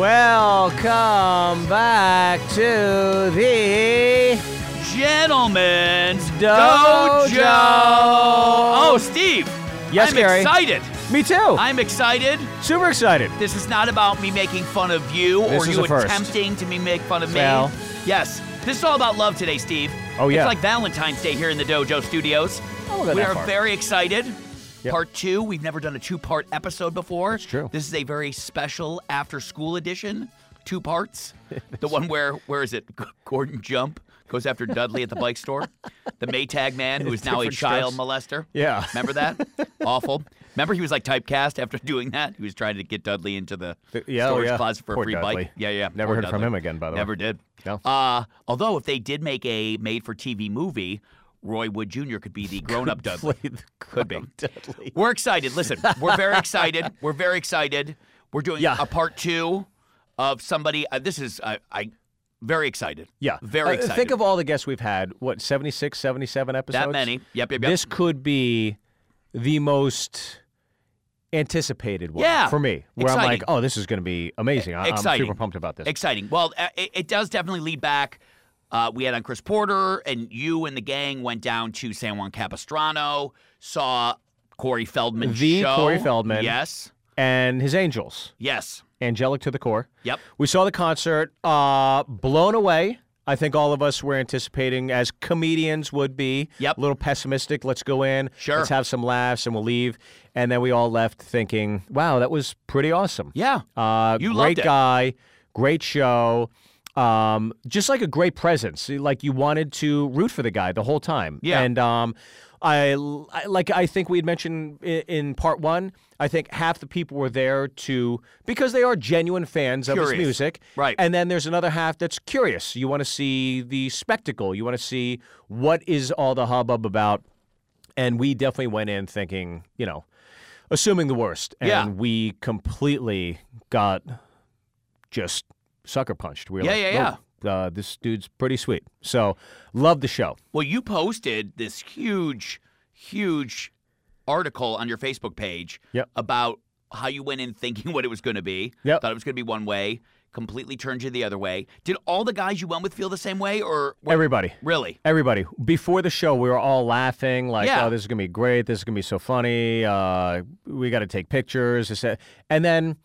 Welcome back to the Gentlemen's Dojo. Dojo. Oh, Steve. Yes, I'm Gary. excited. Me too. I'm excited. Super excited. This is not about me making fun of you This or is you a first. attempting to me make fun of Well. me. Yes. This is all about love today, Steve. Oh, yeah. It's like Valentine's Day here in the Dojo Studios. Oh, I won't go we that are far. very excited. Yep. Part two. We've never done a two-part episode before. It's true. This is a very special after-school edition. Two parts. the one where where is it? Gordon Jump goes after Dudley at the bike store. The Maytag man who is now a child molester. Yeah. Remember that? Awful. Remember he was like typecast after doing that? He was trying to get Dudley into the The- yeah, oh, storage yeah. closet for Poor a free Dudley. bike. Yeah, yeah. Never poor heard from him again, by the way. Never did. No. Uh, although if they did make a made-for-TV movie, Roy Wood Jr. could be the grown-up Dudley. The Could be. Dudley. We're excited. Listen, we're very excited. We're very excited. We're doing Yeah. a part two of somebody. Uh, this is I, I very excited. Yeah. very Uh, excited. Think of all the guests we've had. What, 76, 77 episodes? that many. Yep, yep, yep. This could be the most anticipated one Yeah. for me. Where I'm like, oh, this is going to be amazing. I- I'm super pumped about this. Exciting. Well, uh, it, it does definitely lead back. Uh, we had on Chris Porter, and you and the gang went down to San Juan Capistrano, saw Corey Feldman The show. Corey Feldman. Yes. and his angels, Yes. angelic to the core. Yep. We saw the concert, uh, blown away. I think all of us were anticipating, as comedians would be, Yep. a little pessimistic. Let's go in, Sure. let's have some laughs, and we'll leave. And then we all left thinking, wow, that was pretty awesome. Yeah. Uh, You great guy, great show. Um, just like a great presence. Like you wanted to root for the guy the whole time. Yeah. And um, I, I like I think we had mentioned in, in part one. I think half the people were there to because they are genuine fans of his music. Right. And then there's another half that's curious. You want to see the spectacle. You want to see what is all the hubbub about. And we definitely went in thinking, you know, assuming the worst. And Yeah. we completely got just sucker punched. We were Yeah, like, yeah, "Nope, Uh, this dude's pretty sweet. So, love the show. Well, you posted this huge, huge article on your Facebook page Yep. about how you went in thinking what it was going to be. Yep. Thought it was going to be one way, completely turned you the other way. Did all the guys you went with feel the same way, or what- Everybody. really? Everybody. Before the show, we were all laughing, like, Yeah. oh, this is going to be great. This is going to be so funny. Uh, we got to take pictures. this, that." And then,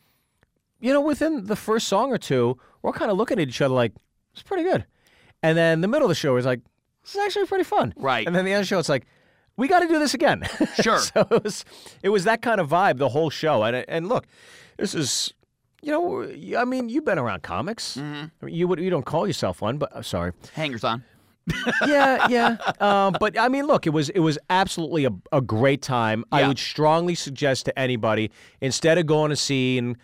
you know, within the first song or two, we're kind of looking at each other like, it's pretty good. And then the middle of the show is like, this is actually pretty fun. Right. And then the end of the show, it's like, we got to do this again. Sure. so it was, it was that kind of vibe the whole show. And and look, this is, you know, I mean, you've been around comics. Mm-hmm. I mean, you would you don't call yourself one, but uh, sorry Hangers on. yeah, yeah. Um, but I mean, look, it was it was absolutely a, a great time. I would strongly suggest to anybody instead of going to see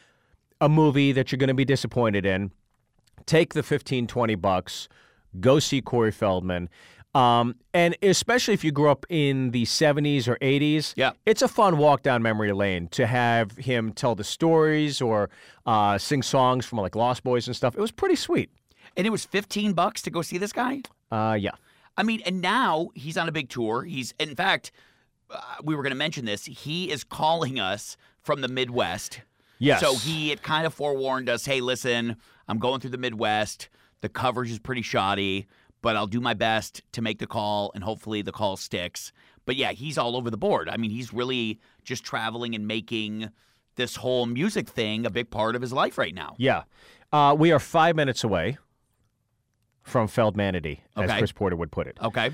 a movie that you're going to be disappointed in, take the 15, 20 bucks, go see Corey Feldman. Um, and especially if you grew up in the 70s or 80s, Yeah. it's a fun walk down memory lane to have him tell the stories or uh, sing songs from like Lost Boys and stuff. It was pretty sweet. And it was 15 bucks to go see this guy? Uh, yeah. I mean, and now he's on a big tour. He's, in fact, uh, we were going to mention this. He is calling us from the Midwest. Yes. So he had kind of forewarned us hey, listen, I'm going through the Midwest. The coverage is pretty shoddy, but I'll do my best to make the call, and hopefully the call sticks. But yeah, he's all over the board. I mean, he's really just traveling and making this whole music thing a big part of his life right now. Yeah. Uh, we are five minutes away from Feldmanity, as Okay. Chris Porter would put it. Okay.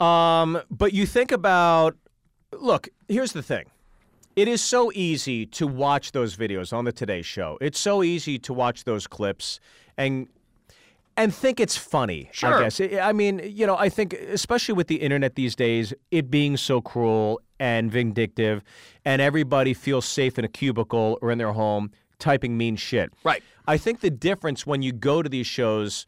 Um, but you think about look, here's the thing. It is so easy to watch those videos on the Today Show. It's so easy to watch those clips and and think it's funny. Sure. I guess. I I mean, you know, I think especially with the internet these days, it being so cruel and vindictive, and everybody feels safe in a cubicle or in their home typing mean shit. Right. I think the difference when you go to these shows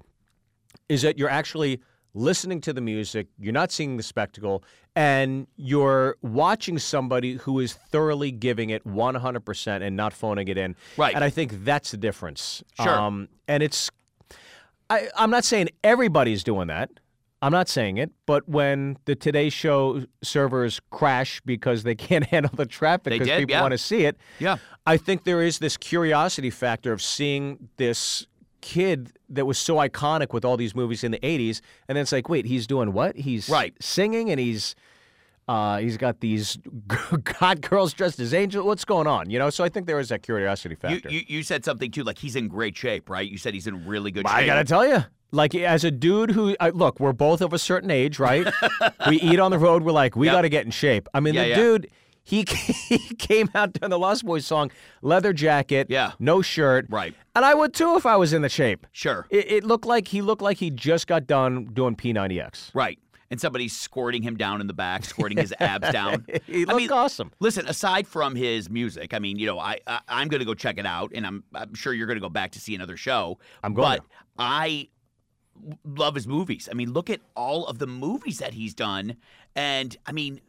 is that you're actually listening to the music, you're not seeing the spectacle, and you're watching somebody who is thoroughly giving it 100% and not phoning it in. Right. And I think that's the difference. Sure. Um, and it's, I, I'm not saying everybody's doing that. I'm not saying it, but when the Today Show servers crash because they can't handle the traffic because people yeah. want to see it, Yeah. I think there is this curiosity factor of seeing this kid that was so iconic with all these movies in the 80s and then it's like wait he's doing what he's Right. singing and he's uh, he's got these god girls dressed as angels what's going on you know so i think there is that curiosity factor you you said something too, like he's in great shape, right? You said he's in really good shape. I gotta tell you, like as a dude who I, look, we're both of a certain age, right? we eat on the road. We're like, we Yep. got to get in shape. I mean, Yeah, the yeah. dude, he he came out during the Lost Boys song, leather jacket, Yeah. no shirt, Right. and I would too if I was in the shape. Sure. It, it looked like he looked like he just got done doing P90X. Right. And somebody's squirting him down in the back, squirting his abs down. He I looked mean, awesome. Listen, aside from his music, I mean, you know, I, I I'm going to go check it out, and I'm I'm sure you're going to go back to see another show. I'm going but to. I love his movies. I mean, look at all of the movies that he's done, and I mean,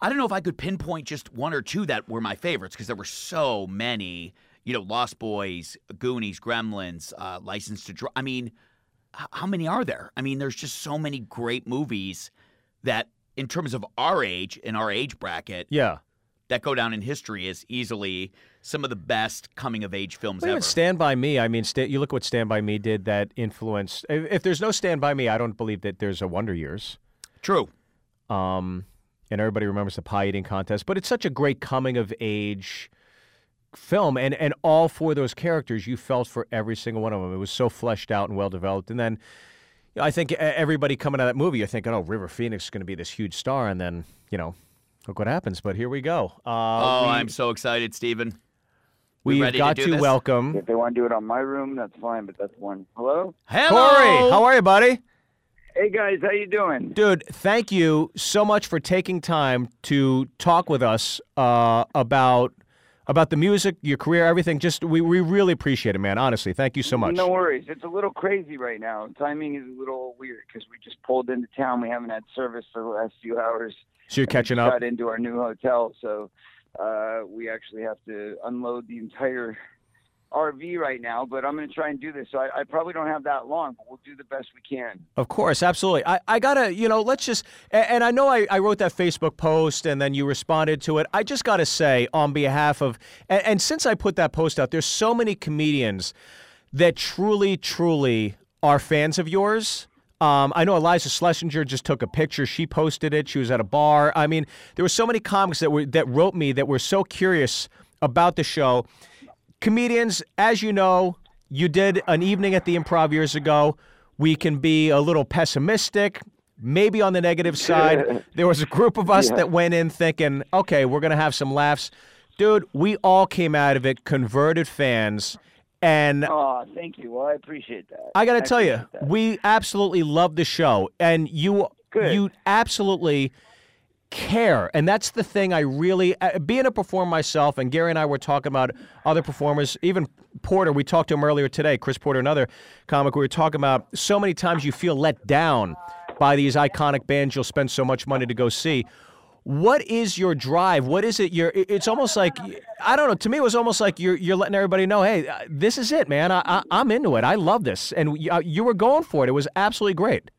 I don't know if I could pinpoint just one or two that were my favorites because there were so many. You know, Lost Boys, Goonies, Gremlins, uh, License to Drive. I mean, h- how many are there? I mean, there's just so many great movies that, in terms of our age and our age bracket, Yeah. that go down in history as easily some of the best coming of age films Well, ever. even Stand By Me, I mean, sta you look what Stand By Me did that influenced. If, if there's no Stand By Me, I don't believe that there's a Wonder Years. True. Um, and everybody remembers the pie eating contest. But it's such a great coming of age film, and and all four of those characters you felt for every single one of them. It was so fleshed out and well developed. And then you know, I think everybody coming out of that movie, you're thinking, oh, River Phoenix is going to be this huge star, and then you know. Look what happens, but here we go. Uh, oh, we, I'm so excited, Stephen. we we've ready to got do to, welcome If they want to do it on my room, that's fine, but that's one. Hello? Hello. Corey. How are you, buddy? Hey guys, how you doing? Dude, thank you so much for taking time to talk with us uh, about about the music, your career, everything. Just we, we really appreciate it, man. Honestly, thank you so much. No worries. It's a little crazy right now. Timing is a little weird because we just pulled into town. We haven't had service for the last few hours. So you're catching up. Got into our new hotel, so uh, we actually have to unload the entire RV right now. But I'm going to try and do this. So I, I probably don't have that long, but we'll do the best we can. Of course, absolutely. I, I gotta, you know, let's just, a- and I know I, I wrote that Facebook post and then you responded to it. I just gotta say, on behalf of, and, and since I put that post out, there's so many comedians that truly, truly are fans of yours. Um, I know Iliza Shlesinger just took a picture. She posted it. She was at a bar. I mean, there were so many comics that were that wrote me that were so curious about the show. Comedians, as you know, you did an evening at the improv years ago. We can be a little pessimistic, maybe on the negative side. there was a group of us that went in thinking, okay, we're going to have some laughs. Dude, we all came out of it converted fans. And Oh, thank you. Well, I appreciate that. I got to tell you, that. we absolutely love the show, and you Good. you absolutely care, and that's the thing. I really uh, being a performer myself, and Gary and I were talking about other performers, even Porter. We talked to him earlier today, Chris Porter, another comic. We were talking about so many times you feel let down by these iconic bands you'll spend so much money to go see. What is your drive? What is it? You're. It's almost like I don't know. To me, it was almost like you're you're letting everybody know, hey, uh, this is it, man. I, I I'm into it. I love this, and you, uh, you were going for it. It was absolutely great.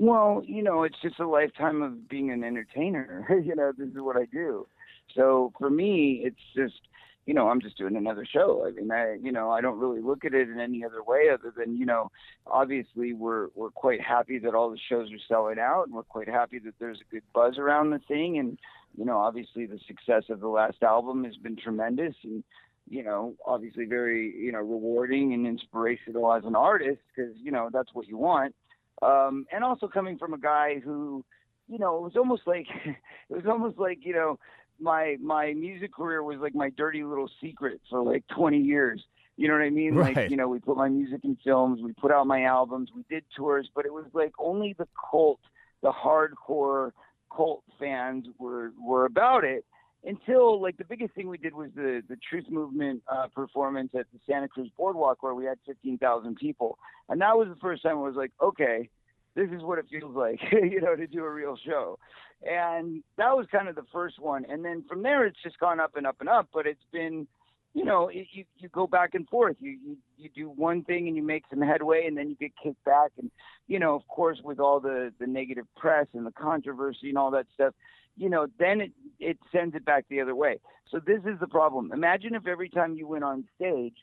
Well, you know, it's just a lifetime of being an entertainer. you know, this is what I do. So for me, it's just, you know, I'm just doing another show. I mean, I, you know, I don't really look at it in any other way other than, you know, obviously we're we're quite happy that all the shows are selling out, and we're quite happy that there's a good buzz around the thing, and you know, obviously the success of the last album has been tremendous, and you know, obviously very, you know, rewarding and inspirational as an artist because you know that's what you want um, and also coming from a guy who, you know, it was almost like it was almost like you know my my music career was like my dirty little secret for like 20 years. You know what I mean? Right. Like you know, we put my music in films, we put out my albums, we did tours, but it was like only the cult, the hardcore cult fans were were about it until like the biggest thing we did was the the truth movement uh, performance at the Santa Cruz Boardwalk where we had 15,000 people, and that was the first time I was like, okay, this is what it feels like, you know, to do a real show, and that was kind of the first one, and then from there it's just gone up and up and up, but it's been you know, it, you you go back and forth. You, you you do one thing and you make some headway, and then you get kicked back. And you know, of course, with all the the negative press and the controversy and all that stuff, you know, then it it sends it back the other way. So this is the problem. Imagine if every time you went on stage,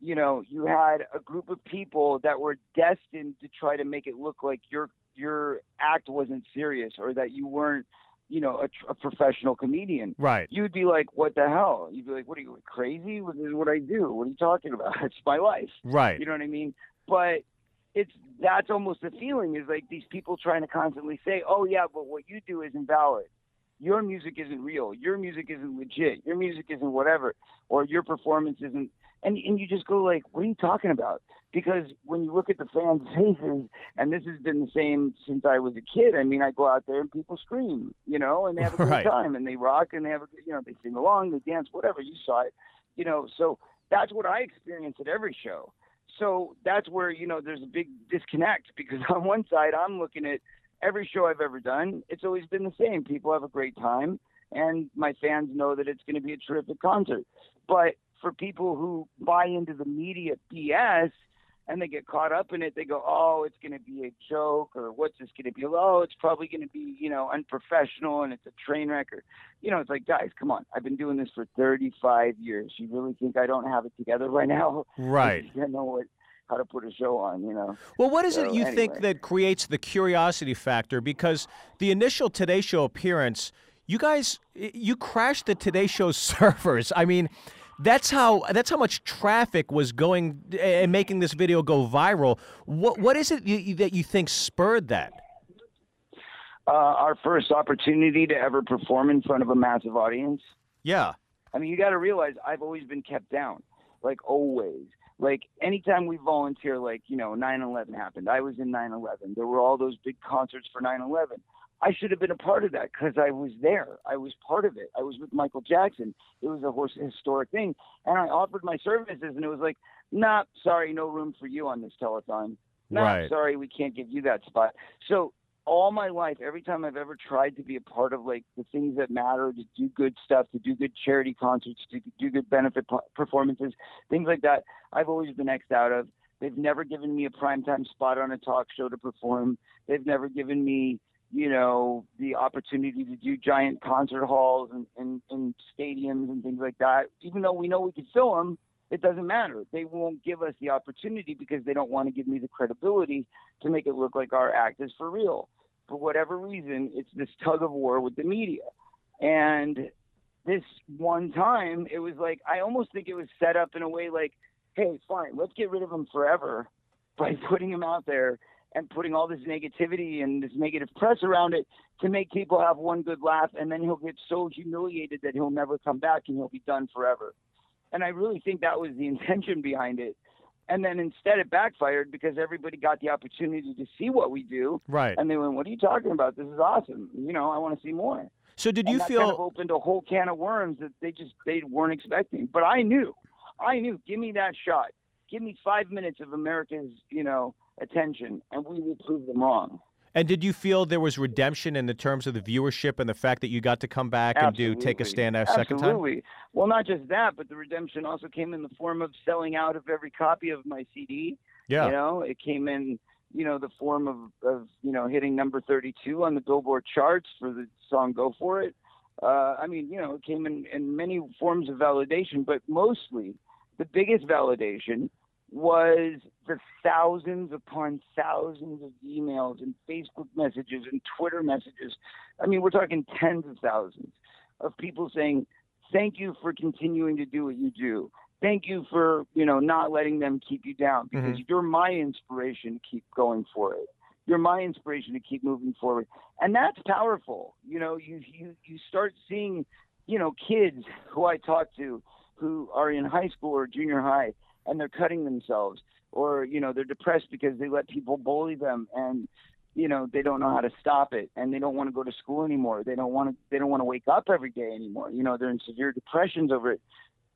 you know, you had a group of people that were destined to try to make it look like your your act wasn't serious or that you weren't you know, a, a, professional comedian. Right. You'd be like, what the hell? You'd be like, what are you, crazy? What is what I do? What are you talking about? It's my life. Right. You know what I mean? But it's, that's almost the feeling is like these people trying to constantly say, oh, yeah, but what you do isn't valid. Your music isn't real. Your music isn't legit. Your music isn't whatever. Or your performance isn't. And, and you just go like, what are you talking about? because when you look at the fans' faces, and this has been the same since I was a kid. I mean, I go out there and people scream, you know, and they have a right. good time, and they rock, and they have, a, you know, they sing along, they dance, whatever. You saw it, you know. So that's what I experience at every show. So that's where you know there's a big disconnect because on one side I'm looking at every show I've ever done. It's always been the same. People have a great time, and my fans know that it's going to be a terrific concert. But for people who buy into the media BS and they get caught up in it. They go, oh, it's going to be a joke, or what's this going to be? Oh, it's probably going to be, you know, unprofessional, and it's a train wreck. Or, you know, it's like, guys, come on. I've been doing this for 35 years. You really think I don't have it together right now? Right. you know what? How to put a show on, you know. Well, what is so, it you anyway. think that creates the curiosity factor? Because the initial Today Show appearance, you guys, you crashed the Today Show servers. I mean, that's how that's how much traffic was going and making this video go viral. What what is it you, that you think spurred that? Uh, our first opportunity to ever perform in front of a massive audience. Yeah. I mean, you got to realize I've always been kept down, like always. Like anytime we volunteer, like you know, 9/11 happened. I was in 9/11. There were all those big concerts for 9/11. I should have been a part of that because I was there. I was part of it. I was with Michael Jackson. It was a historic thing. And I offered my services, and it was like, nah, sorry, no room for you on this telethon. Nah, right. sorry, we can't give you that spot. So all my life, every time I've ever tried to be a part of like the things that matter, to do good stuff, to do good charity concerts, to do good benefit performances, things like that, I've always been xed out of. They've never given me a primetime spot on a talk show to perform. They've never given me you know, the opportunity to do giant concert halls and, and, and stadiums and things like that. Even though we know we could fill them, it doesn't matter. They won't give us the opportunity because they don't want to give me the credibility to make it look like our act is for real. For whatever reason, it's this tug of war with the media. And this one time, it was like, I almost think it was set up in a way like, hey, fine, let's get rid of him forever by putting him out there and putting all this negativity and this negative press around it to make people have one good laugh and then he'll get so humiliated that he'll never come back and he'll be done forever. And I really think that was the intention behind it. And then instead it backfired because everybody got the opportunity to see what we do. Right. And they went, What are you talking about? This is awesome. You know, I want to see more. So did you feel kind of opened a whole can of worms that they just they weren't expecting. But I knew. I knew, give me that shot. Give me five minutes of America's, you know, attention, and we will prove them wrong. And did you feel there was redemption in the terms of the viewership and the fact that you got to come back Absolutely. and do take a stand a second time? Absolutely. Well, not just that, but the redemption also came in the form of selling out of every copy of my CD. Yeah. You know, it came in, you know, the form of, of you know, hitting number 32 on the Billboard charts for the song Go For It. Uh, I mean, you know, it came in, in many forms of validation, but mostly the biggest validation was the thousands upon thousands of emails and Facebook messages and Twitter messages. I mean, we're talking tens of thousands of people saying, "Thank you for continuing to do what you do. Thank you for you know not letting them keep you down because Mhm. you're my inspiration to keep going for it. You're my inspiration to keep moving forward." And that's powerful. You know, you you you start seeing, you know, kids who I talk to who are in high school or junior high and they're cutting themselves or you know they're depressed because they let people bully them and you know they don't know how to stop it and they don't want to go to school anymore they don't want to they don't want to wake up every day anymore you know they're in severe depressions over it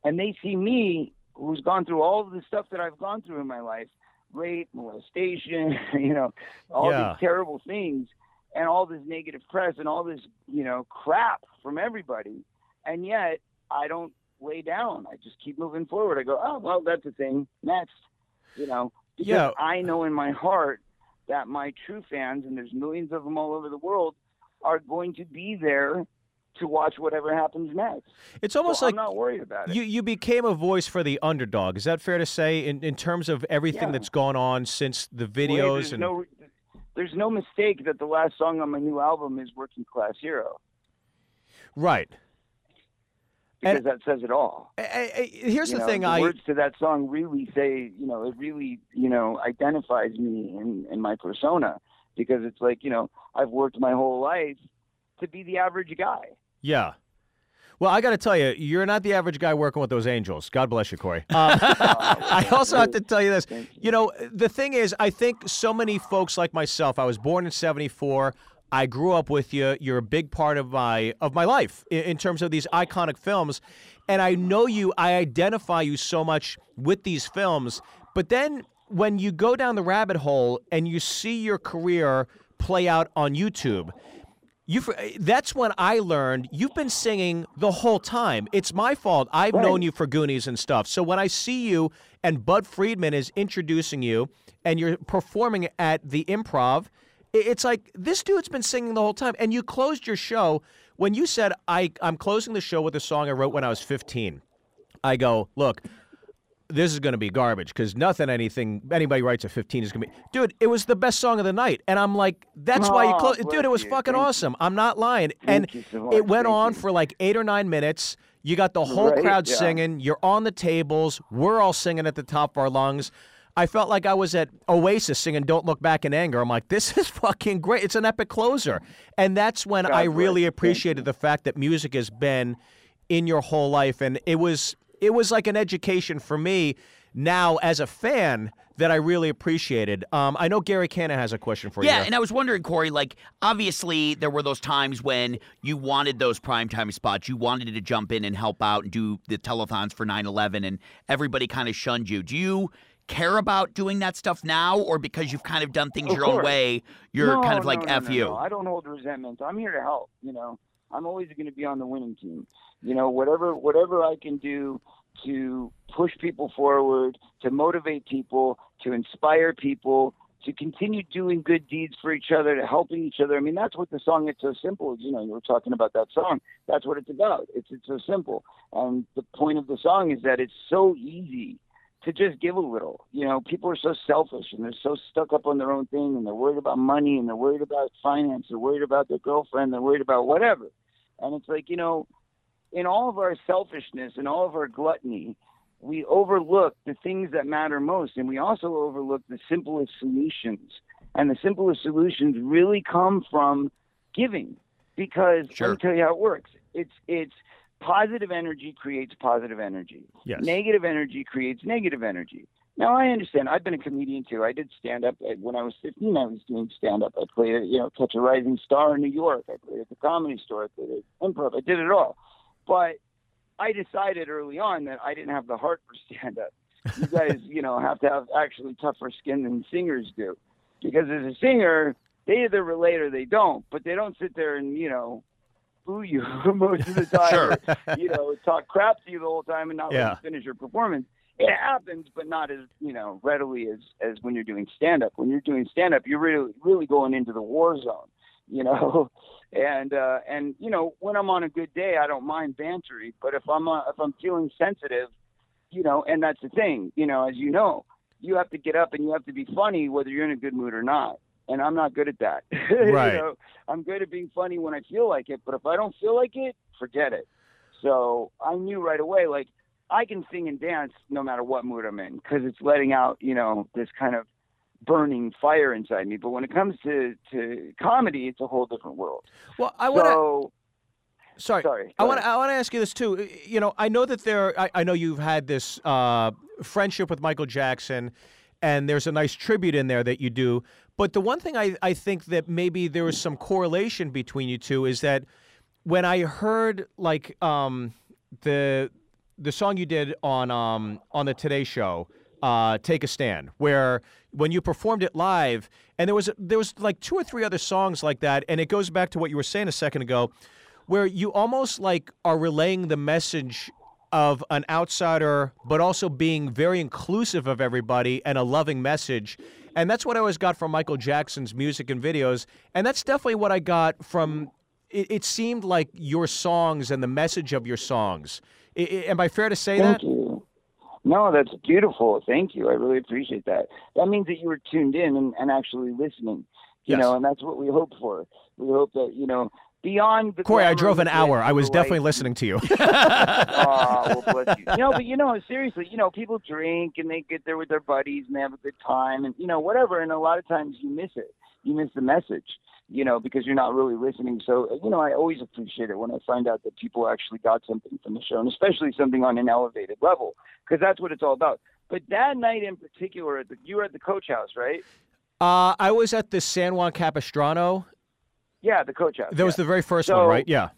and they see me who's gone through all of the stuff that I've gone through in my life rape molestation you know all Yeah. these terrible things and all this negative press and all this you know crap from everybody and yet I don't lay down. I just keep moving forward. I go, oh well, that's a thing. Next, you know, because Yeah. I know in my heart that my true fans, and there's millions of them all over the world, are going to be there to watch whatever happens next. It's almost so like I'm not worried about it. you you became a voice for the underdog. Is that fair to say in, in terms of everything Yeah. that's gone on since the Well, videos there's and no there's no mistake that the last song on my new album is Working Class Hero right. Because And- that says it all. I- I- I- here's You the know, thing. the I words to that song really say, you know, it really, you know, identifies me in, in my persona because it's like, you know, I've worked my whole life to be the average guy. yeah. Well, I got to tell you, you're not the average guy working with those angels. God bless you, Corey. Um, I also have to tell you this. You. You know, the thing is, I think so many folks like myself. I was born in '74. I grew up with you. You're a big part of my of my life in, in terms of these iconic films, and I know you. I identify you so much with these films. But then when you go down the rabbit hole and you see your career play out on YouTube, you that's when I learned you've been singing the whole time. It's my fault. I've Right. known you for Goonies and stuff. So when I see you and Bud Friedman is introducing you and you're performing at the Improv, it's like this dude's been singing the whole time. And you closed your show when you said I I'm closing the show with a song I wrote when I was 15. I go, look, this is going to be garbage because nothing, anything, anybody writes at 15 is going to be. Dude, it was the best song of the night. And I'm like, that's why you Oh, close. Dude, it was you. fucking Thank you. awesome. I'm not lying. Thank and so it went Thank on you. for like eight or nine minutes. You got the whole Right, crowd yeah. singing. You're on the tables. We're all singing at the top of our lungs. I felt like I was at Oasis singing "Don't Look Back in Anger." I'm like, this is fucking great. It's an epic closer, and that's when God I bless really appreciated the fact that music has been in your whole life, and it was it was like an education for me now as a fan that I really appreciated. Um, I know Gary Canna has a question for you. Yeah, and I was wondering, Corey, like obviously there were those times when you wanted those primetime spots. You wanted to jump in and help out and do the telethons for 9/11 and everybody kind of shunned you. Do you care about doing that stuff now or because you've kind of done things Of your own way, you're No, kind of like no, F no, you? no. I don't hold resentment. I'm here to help. You know, I'm always going to be on the winning team. You know, whatever whatever I can do to push people forward, to motivate people, to inspire people, to continue doing good deeds for each other, to helping each other. I mean, that's what the song "It's So Simple." is. You know, you were talking about that song. That's what it's about. It's it's so simple. And the point of the song is that it's so easy to just give a little. You know, people are so selfish and they're so stuck up on their own thing and they're worried about money and they're worried about finance, they're worried about their girlfriend, they're worried about whatever. And it's like, you know, in all of our selfishness and all of our gluttony, we overlook the things that matter most and we also overlook the simplest solutions. And the simplest solutions really come from giving. Because Sure. let me tell you how it works. It's it's positive energy creates positive energy. Yes. Negative energy creates negative energy. Now I understand. I've been a comedian too. I did stand up when I was 15. I was doing stand up. I played at you know Catch a Rising Star in New York. I played at the Comedy Store. I played at Improv. I did it all. But I decided early on that I didn't have the heart for stand up. You guys, you know, have to have actually tougher skin than singers do, because as a singer, they either relate or they don't. But they don't sit there and you know boo you most of the time. Sure. you know, talk crap to you the whole time and not Yeah. let you finish your performance. It happens, but not as you know readily as as when you're doing stand up. When you're doing stand up, you're really really going into the war zone, you know. And uh, and you know when I'm on a good day, I don't mind bantery. But if I'm uh, if I'm feeling sensitive, you know, and that's the thing, you know, as you know, you have to get up and you have to be funny whether you're in a good mood or not. And I'm not good at that. Right. you know, I'm good at being funny when I feel like it, but if I don't feel like it, forget it. So I knew right away, like I can sing and dance no matter what mood I'm in because it's letting out, you know, this kind of burning fire inside me. But when it comes to to comedy, it's a whole different world. well, I want to. so sorry. sorry. I want to. I want to ask you this too. You know, I know that there. I, I know you've had this uh, friendship with Michael Jackson, and there's a nice tribute in there that you do. But the one thing I, I think that maybe there was some correlation between you two is that when I heard like um, the the song you did on um, on the Today Show, uh, "Take a Stand," where when you performed it live, and there was there was like two or three other songs like that, and it goes back to what you were saying a second ago, where you almost like are relaying the message of an outsider, but also being very inclusive of everybody and a loving message. And that's what I always got from Michael Jackson's music and videos. And that's definitely what I got from. It, it seemed like your songs and the message of your songs. I, I, am I fair to say Thank that? you. No, that's beautiful. Thank you. I really appreciate that. That means that you were tuned in and, and actually listening. You Yes. know, and that's what we hope for. We hope that you know beyond the. Corey, I drove an hour. I was definitely listening to you. oh, well, bless you. Know, but you know, seriously, you know, people drink and they get there with their buddies and they have a good time and you know, whatever. And a lot of times you miss it. You miss the message, you know, because you're not really listening. So, you know, I always appreciate it when I find out that people actually got something from the show, and especially something on an elevated level, because that's what it's all about. But that night in particular, you were at the coach house, right? Uh, I was at the San Juan Capistrano. Yeah, the coach house. That was the very first So- one, right? Yeah.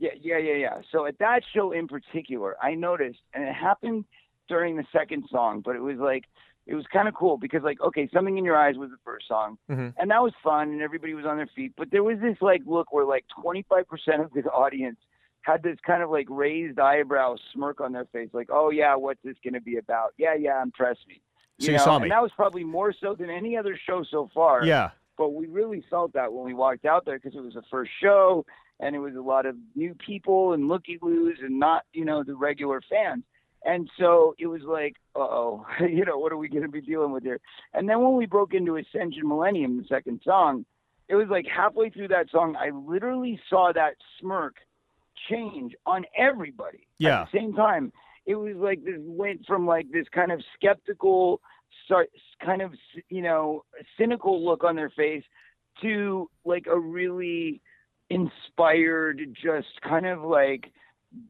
Yeah, yeah, yeah, yeah. So at that show in particular, I noticed, and it happened during the second song, but it was like, it was kind of cool because, like, okay, Something in Your Eyes was the first song, Mhm. and that was fun, and everybody was on their feet. But there was this, like, look where, like, 25% of the audience had this kind of, like, raised eyebrow smirk on their face, like, oh, yeah, what's this going to be about? Yeah, yeah, impress me. So you know? saw me. And that was probably more so than any other show so far Yeah. But we really felt that when we walked out there because it was the first show and it was a lot of new people and looky loos and not you know the regular fans. And so it was like oh you know what are we going to be dealing with here? And then when we broke into ascension millennium the second song it was like halfway through that song i literally saw that smirk change on everybody Yeah. at the same time. It was like this went from like this kind of skeptical start kind of you know cynical look on their face to like a really inspired just kind of like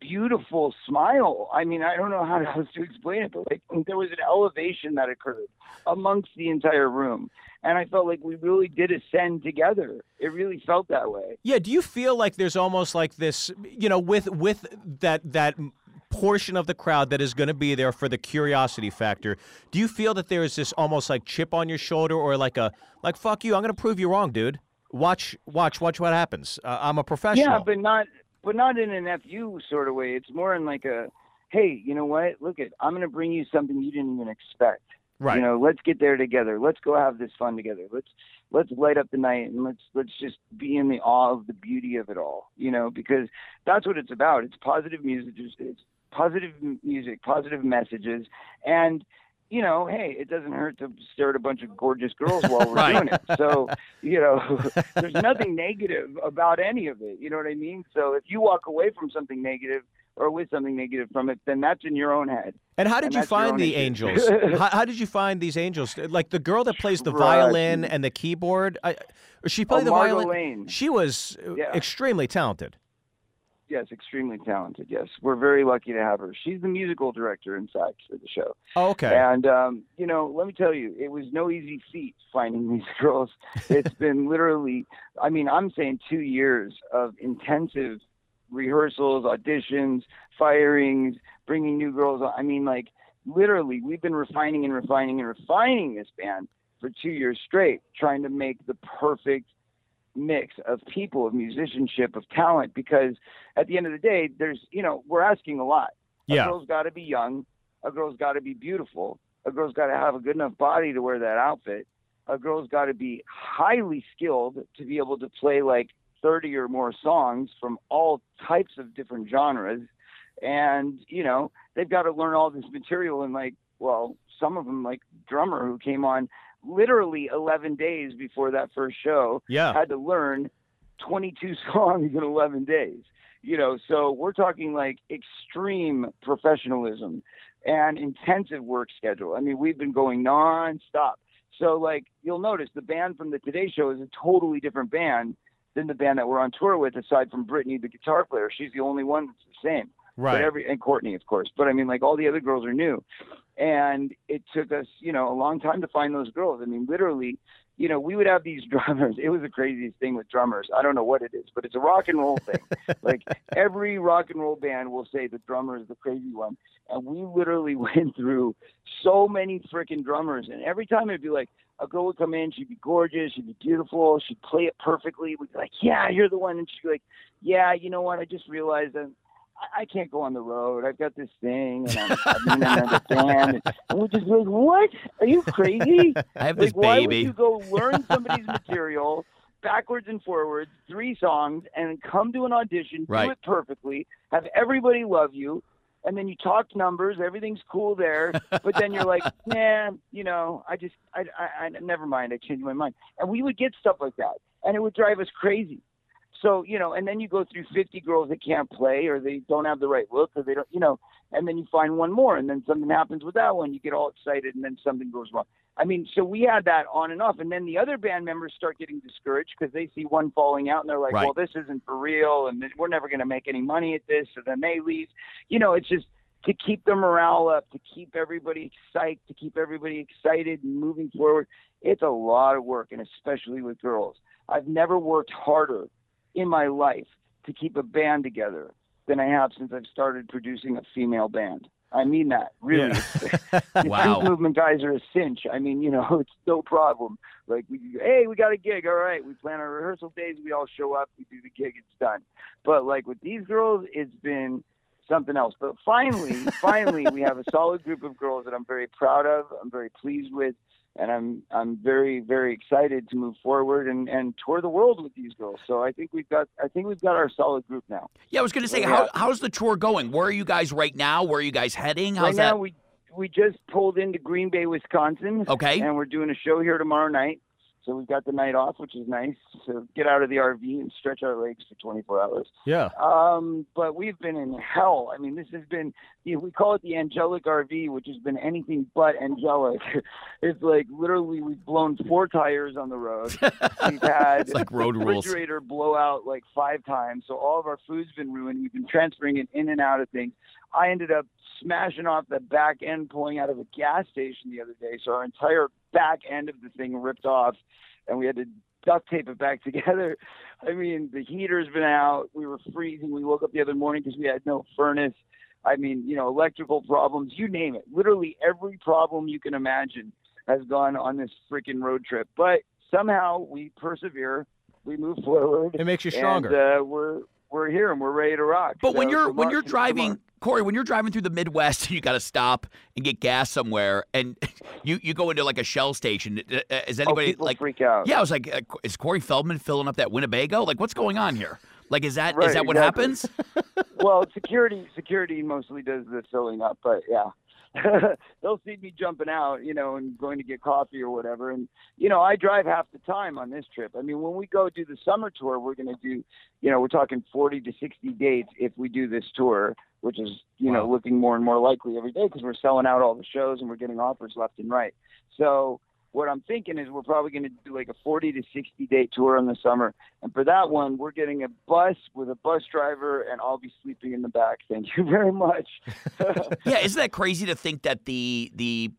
beautiful smile. I mean i don't know how else to explain it but like there was an elevation that occurred amongst the entire room. And i felt like we really did ascend together. It really felt that way. Yeah, do you feel like there's almost like this, you know, with with that that portion of the crowd that is going to be there for the curiosity factor? Do you feel that there is this almost like chip on your shoulder or like a like fuck you, I'm going to prove you wrong, dude. Watch watch watch what happens. Uh, I'm a professional. Yeah, but not but not in an fu sort of way. It's more in like a, hey, you know what? Look at I'm going to bring you something you didn't even expect. right. You know, let's get there together. Let's go have this fun together. Let's let's light up the night and let's let's just be in the awe of the beauty of it all. You know, because that's what it's about. It's positive music. It's, it's positive music, positive messages, and you know, hey, it doesn't hurt to stare at a bunch of gorgeous girls while we're Right. doing it. So, you know, there's nothing negative about any of it. You know what I mean? So if you walk away from something negative or with something negative from it, then that's in your own head. and how did and you find the angels? how, how did you find these angels? Like the girl that plays the Right. violin and the keyboard. I, she played Oh, the Margot violin. Lane. She was Yeah. extremely talented. Yes, extremely talented. Yes, we're very lucky to have her. She's the musical director, in fact, for the show. Oh, okay. And um, you know, let me tell you, it was no easy feat finding these girls. It's been literally, I mean, I'm saying two years of intensive rehearsals, auditions, firings, bringing new girls. on. I mean, like literally, we've been refining and refining and refining this band for two years straight, trying to make the perfect mix of people, of musicianship, of talent. Because at the end of the day, there's, you know, we're asking a lot. Yeah. A girl's got to be young. A girl's got to be beautiful. A girl's got to have a good enough body to wear that outfit. A girl's got to be highly skilled to be able to play like 30 or more songs from all types of different genres. And, you know, they've got to learn all this material and like, well, some of them, like drummer who came on literally 11 days before that first show, Yeah. had to learn 22 songs in 11 days. You know, so we're talking like extreme professionalism and intensive work schedule. I mean, we've been going nonstop. So, like, you'll notice the band from the Today Show is a totally different band than the band that we're on tour with, aside from Brittany, the guitar player. She's the only one that's the same. Right. But every and Courtney, of course. But I mean, like all the other girls are new, and it took us, you know, a long time to find those girls. I mean, literally, you know, we would have these drummers. It was the craziest thing with drummers. I don't know what it is, but it's a rock and roll thing. like every rock and roll band will say the drummer is the crazy one, and we literally went through so many freaking drummers, and every time it'd be like. A girl would come in, she'd be gorgeous, she'd be beautiful, she'd play it perfectly. We'd be like, Yeah, you're the one. And she'd be like, Yeah, you know what? I just realized that I, can't go on the road. I've got this thing, and I'm, I'm in another band. And we're just like, what? Are you crazy? I have this like, why would you go learn somebody's material backwards and forwards, three songs, and come to an audition, Right. do it perfectly, have everybody love you, and then you talk numbers, everything's cool there, but then you're like, nah, you know, I just, I, I, I never mind, I changed my mind, and we would get stuff like that, and it would drive us crazy. So you know, and then you go through 50 girls that can't play, or they don't have the right look, or they don't, you know, and then you find one more, and then something happens with that one, you get all excited, and then something goes wrong. I mean, so we had that on and off, and then the other band members start getting discouraged because they see one falling out, and they're like, Right. "Well, this isn't for real, and we're never going to make any money at this." So then they leave. You know, it's just to keep the morale up, to keep everybody psyched, to keep everybody excited and moving forward. It's a lot of work, and especially with girls. I've never worked harder in my life to keep a band together than I have since I've started producing a female band. I mean that really. Yeah. Wow. Youth movement guys are a cinch. I mean, you know, it's no problem. Like, we, hey, we got a gig. All right, we plan our rehearsal days. We all show up. We do the gig. It's done. But like with these girls, it's been something else. But finally, finally, we have a solid group of girls that I'm very proud of. I'm very pleased with, and I'm I'm very very excited to move forward and and tour the world with these girls. So I think we've got I think we've got our solid group now. Yeah, I was going to say, how, how's the tour going? Where are you guys right now? Where are you guys heading? How's right that? now, we we just pulled into Green Bay, Wisconsin. Okay. and we're doing a show here tomorrow night. So we've got the night off, which is nice. So get out of the RV and stretch our legs for 24 hours. Yeah. Um, but we've been in hell. I mean, this has been you know, we call it the angelic RV, which has been anything but angelic. it's like literally we've blown four tires on the road. We've had It's like road rules. refrigerator blow out like five times. So all of our food's been ruined. We've been transferring it in and out of things. I ended up smashing off the back end pulling out of a gas station the other day. So our entire back end of the thing ripped off and we had to duct tape it back together. I mean, the heater's been out. We were freezing. We woke up the other morning because we had no furnace. I mean, you know, electrical problems, you name it. Literally every problem you can imagine has gone on this freaking road trip. But somehow we persevere. We move forward. It makes you stronger. And uh, we're we're here and we're ready to rock. But when you're when you're driving. Corey, when you're driving through the Midwest, you got to stop and get gas somewhere, and you you go into like a Shell station. Uh, uh, Is oh, anybody people like? freak out. Yeah, I was like, uh, is Corey Feldman filling up that Winnebago? Like, what's going on here? Like, is that is Right, that what exactly. happens? well, security security mostly does the filling up, but yeah. They'll see me jumping out, you know, and going to get coffee or whatever. And, you know, I drive half the time on this trip. I mean, when we go do the summer tour, we're going to do, you know, we're talking 40 to 60 dates if we do this tour, which is, you know, looking more and more likely every day because we're selling out all the shows and we're getting offers left and right. So, what I'm thinking is we're probably going to do like a 40 to 60 day tour in the summer. And for that one, we're getting a bus with a bus driver, and I'll be sleeping in the back. Thank you very much. yeah, isn't that crazy to think that the the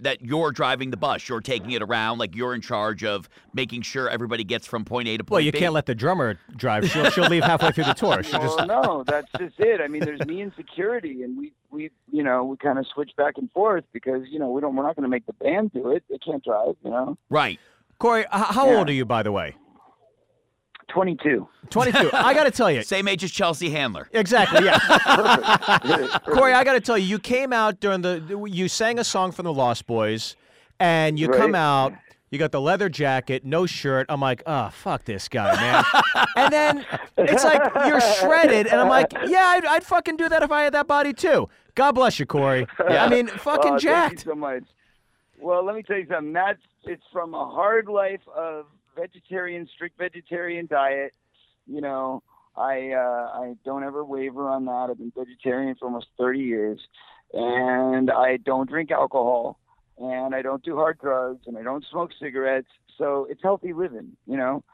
that you're driving the bus, you're taking it around, like you're in charge of making sure everybody gets from point A to point B. Well, you B. can't let the drummer drive. She'll, she'll leave halfway through the tour. She'll just well, no, that's just it. I mean, there's me and security, and we, we, you know, we kind of switch back and forth because you know we don't, we're not going to make the band do it. They can't drive, you know. right. Corey, h- how Yeah. old are you, by the way? 22. 22. I got to tell you. Same age as Chelsea Handler. Exactly, yeah. Perfect. Corey, I got to tell you, you came out during the, you sang a song from the Lost Boys, and you come out, you got the leather jacket, no shirt. I'm like, oh, fuck this guy, man. and then it's like, you're shredded, and I'm like, yeah, I'd, I'd fucking do that if I had that body too. God bless you, Corey. Yeah. I mean, fucking Oh, jacked. Thank you so much. Well, let me tell you something. That's it's from a hard life of vegetarian, strict vegetarian diet. You know, I uh, I don't ever waver on that. I've been vegetarian for almost 30 years, and I don't drink alcohol, and I don't do hard drugs, and I don't smoke cigarettes. So it's healthy living. You know,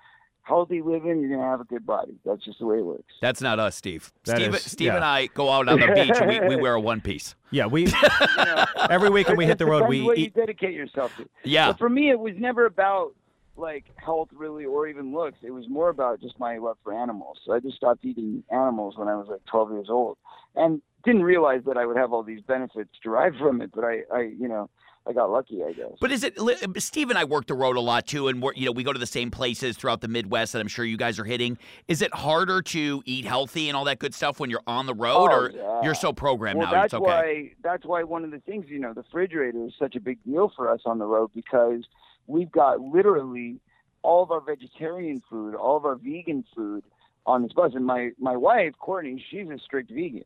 healthy living. You're gonna have a good body. That's just the way it works. That's not us, Steve. That Steve, is- Steve yeah. and I go out on the beach and we, we wear a one piece. Yeah, we, You know, every weekend we hit the road, Depends we what you eat. dedicate yourself to. Yeah. But for me, it was never about like health really or even looks. It was more about just my love for animals. So I just stopped eating animals when I was like 12 years old, and didn't realize that I would have all these benefits derived from it. But I, I, you know, I got lucky, I guess. But is it Steve and I work the road a lot too, and we're you know we go to the same places throughout the Midwest that I'm sure you guys are hitting. Is it harder to eat healthy and all that good stuff when you're on the road, Oh, or yeah. you're so programmed well, now? that's It's okay. why that's why one of the things you know the refrigerator is such a big deal for us on the road because we've got literally all of our vegetarian food, all of our vegan food on this bus. And my my wife Courtney, she's a strict vegan,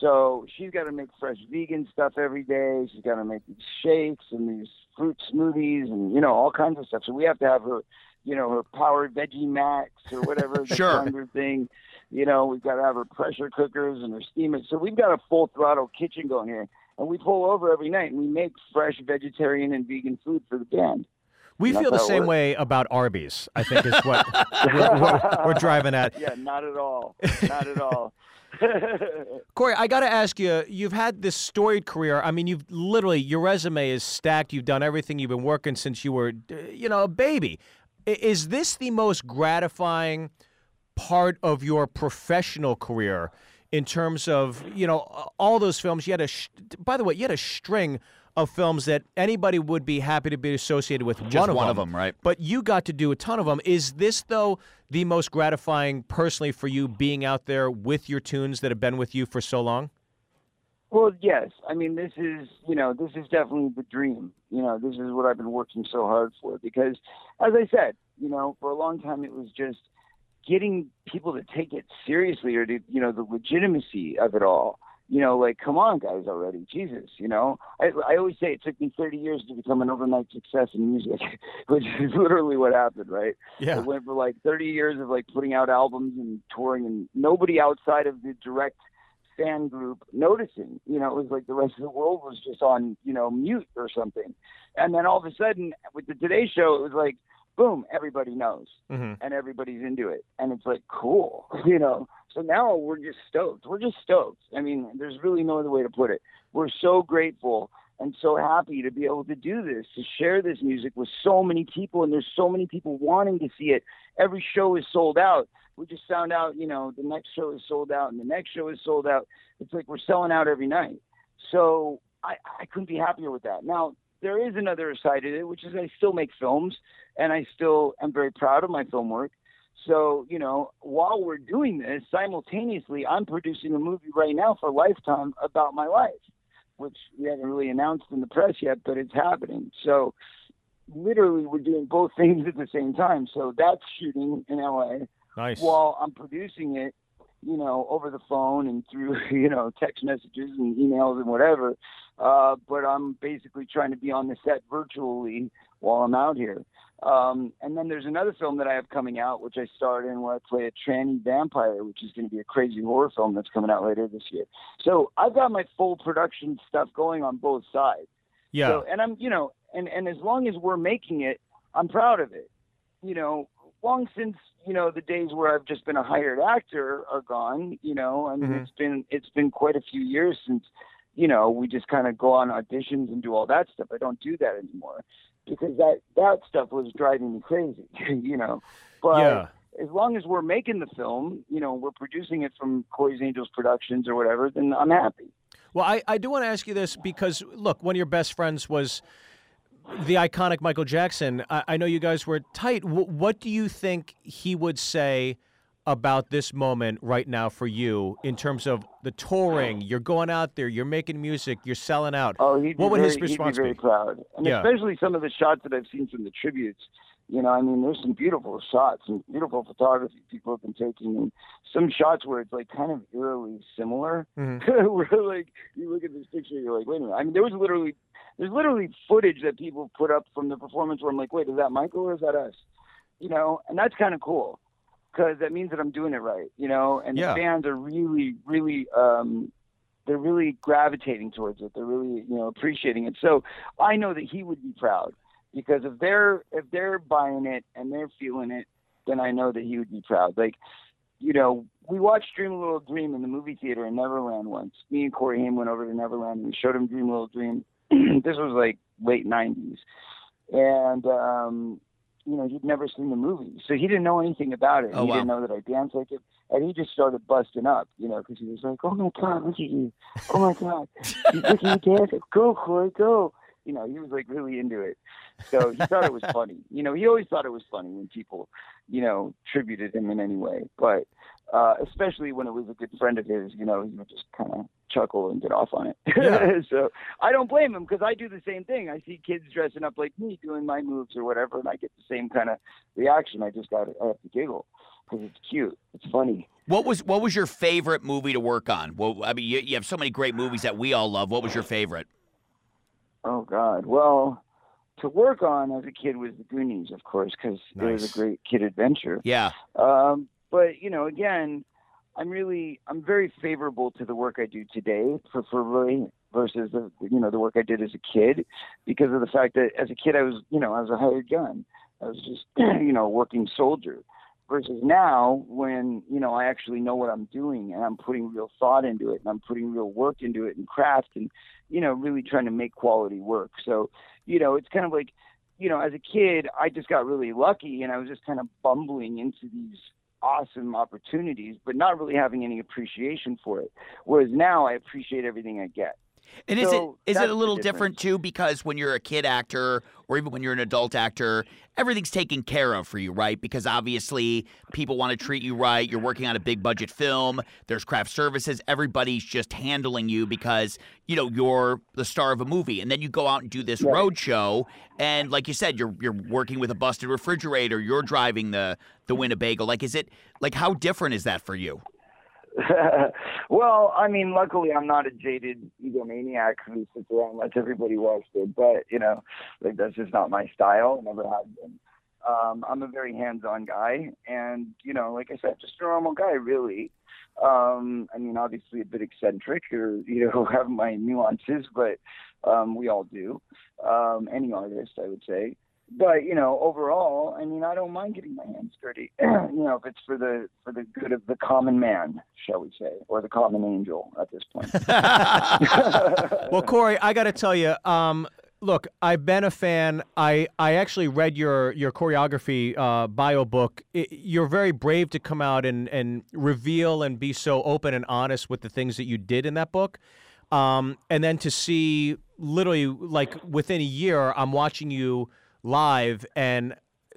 so she's got to make fresh vegan stuff every day. She's got to make these shakes and these fruit smoothies and you know all kinds of stuff. So we have to have her, you know, her powered veggie max or whatever the Sure. thing. You know, we've got to have her pressure cookers and her steamers. So we've got a full throttle kitchen going here. And we pull over every night and we make fresh vegetarian and vegan food for the band. We feel the same way about Arby's. I think is what we're, we're, we're driving at. Yeah, not at all. Not at all. Corey, I got to ask you. You've had this storied career. I mean, you've literally your resume is stacked. You've done everything. You've been working since you were, you know, a baby. Is this the most gratifying part of your professional career in terms of you know all those films? You had a. Sh- by the way, you had a string of films that anybody would be happy to be associated with. Just one of one them. of them, right? But you got to do a ton of them. Is this though the most gratifying personally for you being out there with your tunes that have been with you for so long? Well, yes. I mean, this is, you know, this is definitely the dream. You know, this is what I've been working so hard for because, as I said, you know, for a long time it was just getting people to take it seriously or to, you know, the legitimacy of it all. You know, like, come on, guys, already. Jesus, you know. I, I always say it took me 30 years to become an overnight success in music, which is literally what happened, right? Yeah. I went for like 30 years of like putting out albums and touring, and nobody outside of the direct fan group noticing. You know, it was like the rest of the world was just on, you know, mute or something. And then all of a sudden, with the Today Show, it was like, boom, everybody knows hmm and everybody's into it. And it's like, cool, you know. So now we're just stoked. We're just stoked. I mean, there's really no other way to put it. We're so grateful and so happy to be able to do this, to share this music with so many people. And there's so many people wanting to see it. Every show is sold out. We just found out, you know, the next show is sold out and the next show is sold out. It's like we're selling out every night. So I, I couldn't be happier with that. Now, there is another side of it, which is I still make films and I still am very proud of my film work. So, you know, while we're doing this, simultaneously, I'm producing a movie right now for Lifetime about my life, which we haven't really announced in the press yet, but it's happening. So, literally, we're doing both things at the same time. So, that's shooting in LA Nice. while I'm producing it, you know, over the phone and through, you know, text messages and emails and whatever. Uh, but I'm basically trying to be on the set virtually while I'm out here. Um, and then there's another film that I have coming out, which I starred in, where I play a tranny vampire, which is going to be a crazy horror film that's coming out later this year. So I've got my full production stuff going on both sides. yeah. So, and I'm, you know, and and as long as we're making it, I'm proud of it. You know, long since you know the days where I've just been a hired actor are gone. You know, I mean, Mhm. it's been it's been quite a few years since, you know, we just kind of go on auditions and do all that stuff. I don't do that anymore because that that stuff was driving me crazy. you know, but yeah. as long as we're making the film, you know, we're producing it from Corey's Angels Productions or whatever, then I'm happy. Well, I, I do want to ask you this because, look, one of your best friends was the iconic Michael Jackson. I, I know you guys were tight. W- what do you think he would say about this moment right now for you in terms of the touring? You're going out there, you're making music, you're selling out. Oh, he'd be What would very, his response be? Very be? proud, and Yeah. especially some of the shots that I've seen from the tributes. You know, I mean, there's some beautiful shots and beautiful photography people have been taking, and some shots where it's like kind of eerily similar. Mhm. where like you look at this picture, you're like, wait a minute. I mean, there was literally there's literally footage that people put up from the performance where I'm like, wait, is that Michael or is that us? You know, and that's kind of cool because that means that I'm doing it right. You know, and Yeah. the fans are really, really um, they're really gravitating towards it. They're really, you know, appreciating it. So I know that he would be proud because if they're if they're buying it and they're feeling it, then I know that he would be proud. Like, you know, we watched Dream a Little Dream in the movie theater in Neverland once. Me and Corey Haim went over to Neverland and we showed him Dream a Little Dream. this was like late '90s, and um, you know he'd never seen the movie, so he didn't know anything about it. Oh, he wow. didn't know that I danced like it, and he just started busting up, you know, because he was like, "Oh my God, look at you! Oh my God, look at you dance! Go, Corey, go!" You know, he was like really into it. So he thought it was funny. You know, he always thought it was funny when people, you know, tributed him in any way. But uh, especially when it was a good friend of his, you know, he would just kind of chuckle and get off on it. Yeah. so I don't blame him because I do the same thing. I see kids dressing up like me doing my moves or whatever, and I get the same kind of reaction. I just got I have to giggle because it's cute. It's funny. What was what was your favorite movie to work on? Well, I mean, you, you have so many great movies that we all love. What was your favorite? Oh God. Well, to work on as a kid was the Goonies, of course, because it was a great kid adventure. Yeah, Um, but you know, again, I'm really I'm very favorable to the work I do today, preferably versus the you know the work I did as a kid, because of the fact that as a kid I was you know I was a hired gun, I was just you know a working soldier. Versus now, when you know I actually know what I'm doing and I'm putting real thought into it and I'm putting real work into it and craft and you know really trying to make quality work. So you know it's kind of like you know, as a kid, I just got really lucky and I was just kind of bumbling into these awesome opportunities, but not really having any appreciation for it. Whereas now I appreciate everything I get. And is So it is it a little different too? Because when you're a kid actor, or even when you're an adult actor, everything's taken care of for you, right? Because obviously people want to treat you right. You're working on a big budget film. There's craft services. Everybody's just handling you because you know you're the star of a movie, and then you go out and do this Right. road show, and like you said, you're you're working with a busted refrigerator. You're driving the the Winnebago. Like, is it like how different is that for you? well, I mean, luckily I'm not a jaded egomaniac who sits around and lets everybody watch their butt, you know, like that's just not my style, never has been. Um, I'm a very hands-on guy, and you know, like I said, just a normal guy, really. Um, I mean, obviously a bit eccentric, or you know, have my nuances, but um, we all do. Um, any artist, I would say. But you know, overall, I mean, I don't mind getting my hands dirty. you know, if it's for the for the good of the common man, shall we say, or the common angel at this point. Well, Corey, I got to tell you, um, look, I've been a fan. I, I actually read your your Coreyography uh, bio book. I you're very brave to come out and, and reveal and be so open and honest with the things that you did in that book. Um, and then to see literally like within a year, I'm watching you live and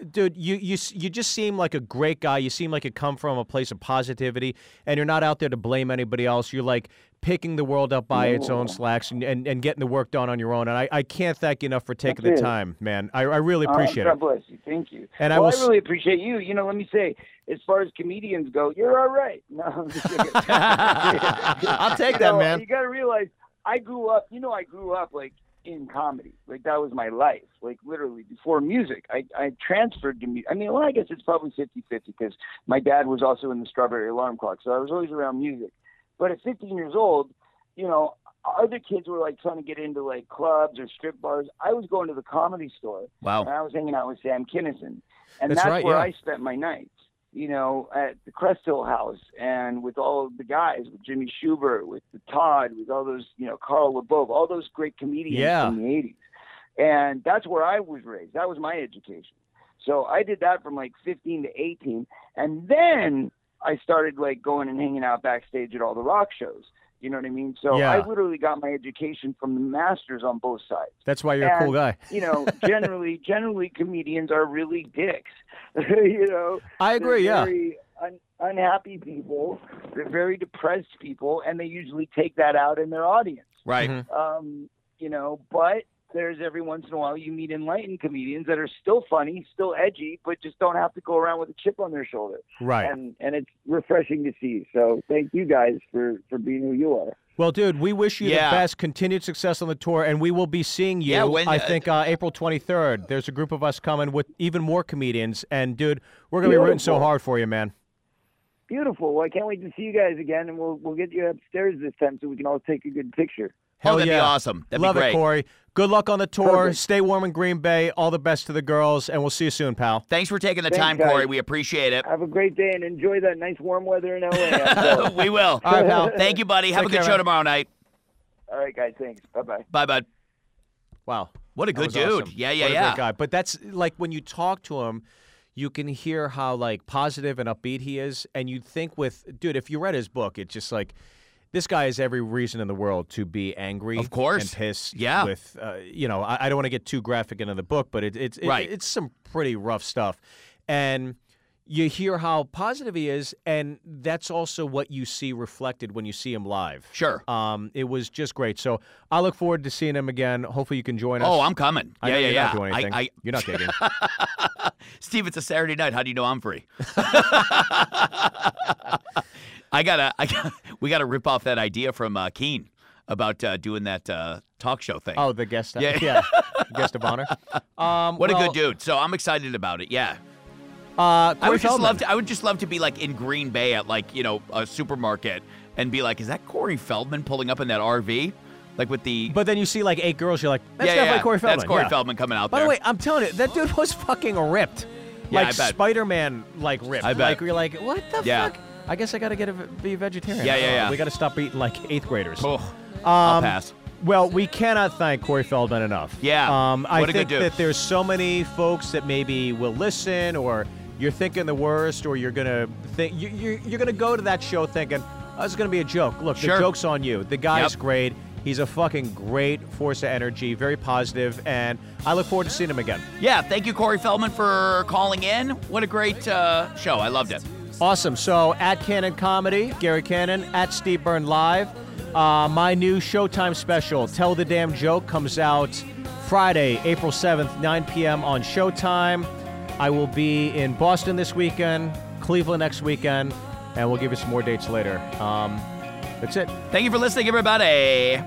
dude you, you you just seem like a great guy you seem like you come from a place of positivity and you're not out there to blame anybody else you're like picking the world up by its own slacks and, and, and getting the work done on your own and I, I can't thank you enough for taking That's the it. time man I, I really appreciate Uh, appreciate God it bless you. Thank you. And I well, will I, really appreciate you. You know, let me say, as far as comedians go, you're all right. No, I'm just kidding. I'll take You that know, man You got to realize, I grew up. You know, I grew up like in comedy. Like that was my life. Like literally before music, I I transferred to music. I mean, well, I guess it's probably 50-50 because my dad was also in the Strawberry Alarm Clock, so I was always around music. But at 15 years old, you know, other kids were like trying to get into like clubs or strip bars. I was going to the comedy store Wow. and I was hanging out with Sam Kinison, and That's that's, right, where yeah. I spent my nights. You know, at the Crest Hill House, and with all of the guys, with Jimmy Shubert, with the Todd, with all those, you know, Carl LaBove, all those great comedians Yeah. from the '80s, and that's where I was raised. That was my education. So I did that from like 15 to 18, and then I started like going and hanging out backstage at all the rock shows. You know what I mean? So Yeah. I literally got my education from the masters on both sides that's why you're a cool guy you know, generally, generally comedians are really dicks. you know, I agree They're yeah Very un- unhappy people. They're very depressed people, and they usually take that out in their audience. Right. Mhm. Um, you know, but there's every once in a while you meet enlightened comedians that are still funny, still edgy, but just don't have to go around with a chip on their shoulder. right And and it's refreshing to see. So thank you guys for for being who you are. Well, dude, we wish you Yeah. the best, continued success on the tour, and we will be seeing you. Yeah, when- I uh, think uh, April 23rd. There's a group of us coming with even more comedians, and dude, we're gonna be rooting so hard for you, man. Beautiful. Well, I can't wait to see you guys again, and we'll we'll get you upstairs this time so we can all take a good picture. Hell oh, that'd yeah. be awesome. That'd Love be great. it, Corey. Good luck on the tour. Perfect. Stay warm in Green Bay. All the best to the girls, and we'll see you soon, pal. Thanks for taking the Thanks, time, guys. Corey. We appreciate it. Have a great day and enjoy that nice warm weather in LA. we will. All right, pal. Thank you, buddy. Have a good care, show man. tomorrow night. all right, guys. Thanks. Bye bye. Bye, bye. Wow. What a good dude. awesome. Yeah, yeah, What a yeah. great guy. But that's like when you talk to him, you can hear how like positive and upbeat he is, and you'd think with dude, if you read his book, it's just like this guy has every reason in the world to be angry, Of course. and pissed. Yeah. with uh, you know, I, I don't want to get too graphic into the book, but it, it's it- Right. it's some pretty rough stuff, and you hear how positive he is, and that's also what you see reflected when you see him live. Sure. Um, it was just great. So I look forward to seeing him again. Hopefully, you can join us. Oh, I'm coming. I yeah, yeah, you're yeah. not doing anything. I, I, you're not gigging. Steve, it's a Saturday night. How do you know I'm free? I gotta, I gotta, we gotta rip off that idea from uh, Keen about uh, doing that uh, talk show thing. oh, the guest. Yeah. yeah, guest of honor. Um, what a good dude! So I'm excited about it. Yeah, Uh, I Corey would just Feldman. love to. I would just love to be like in Green Bay at like you know a supermarket and be like, is that Corey Feldman pulling up in that RV, like with the But then you see like eight girls. You're like, that's yeah, definitely yeah. Corey Feldman. That's Corey yeah. Feldman coming out By there. the way, I'm telling you, that dude was fucking ripped. Yeah, like Spider-Man, like ripped. I bet. Like you're like, what the Yeah. fuck? I guess I got to get a, be a vegetarian. Yeah, yeah, yeah. We got to stop eating like eighth graders. oh, I'll Um, pass. Well, we cannot thank Corey Feldman enough. Yeah, Um, I what a good think dude. that there's so many folks that maybe will listen, or you're thinking the worst, or you're gonna think you, you're, you're gonna go to that show thinking, oh, this is gonna be a joke. Look, Sure. the joke's on you. The guy's Yep. great. He's a fucking great force of energy, very positive, and I look forward to seeing him again. Yeah, thank you, Corey Feldman, for calling in. What a great uh, show. I loved it. Awesome. So at Cannon Comedy, Gary Cannon, at Steve Byrne Live. Uh, my new Showtime special, Tell the Damn Joke, comes out Friday, April 7th, 9 p.m. on Showtime. I will be in Boston this weekend, Cleveland next weekend, and we'll give you some more dates later. Um, that's it. Thank you for listening, everybody.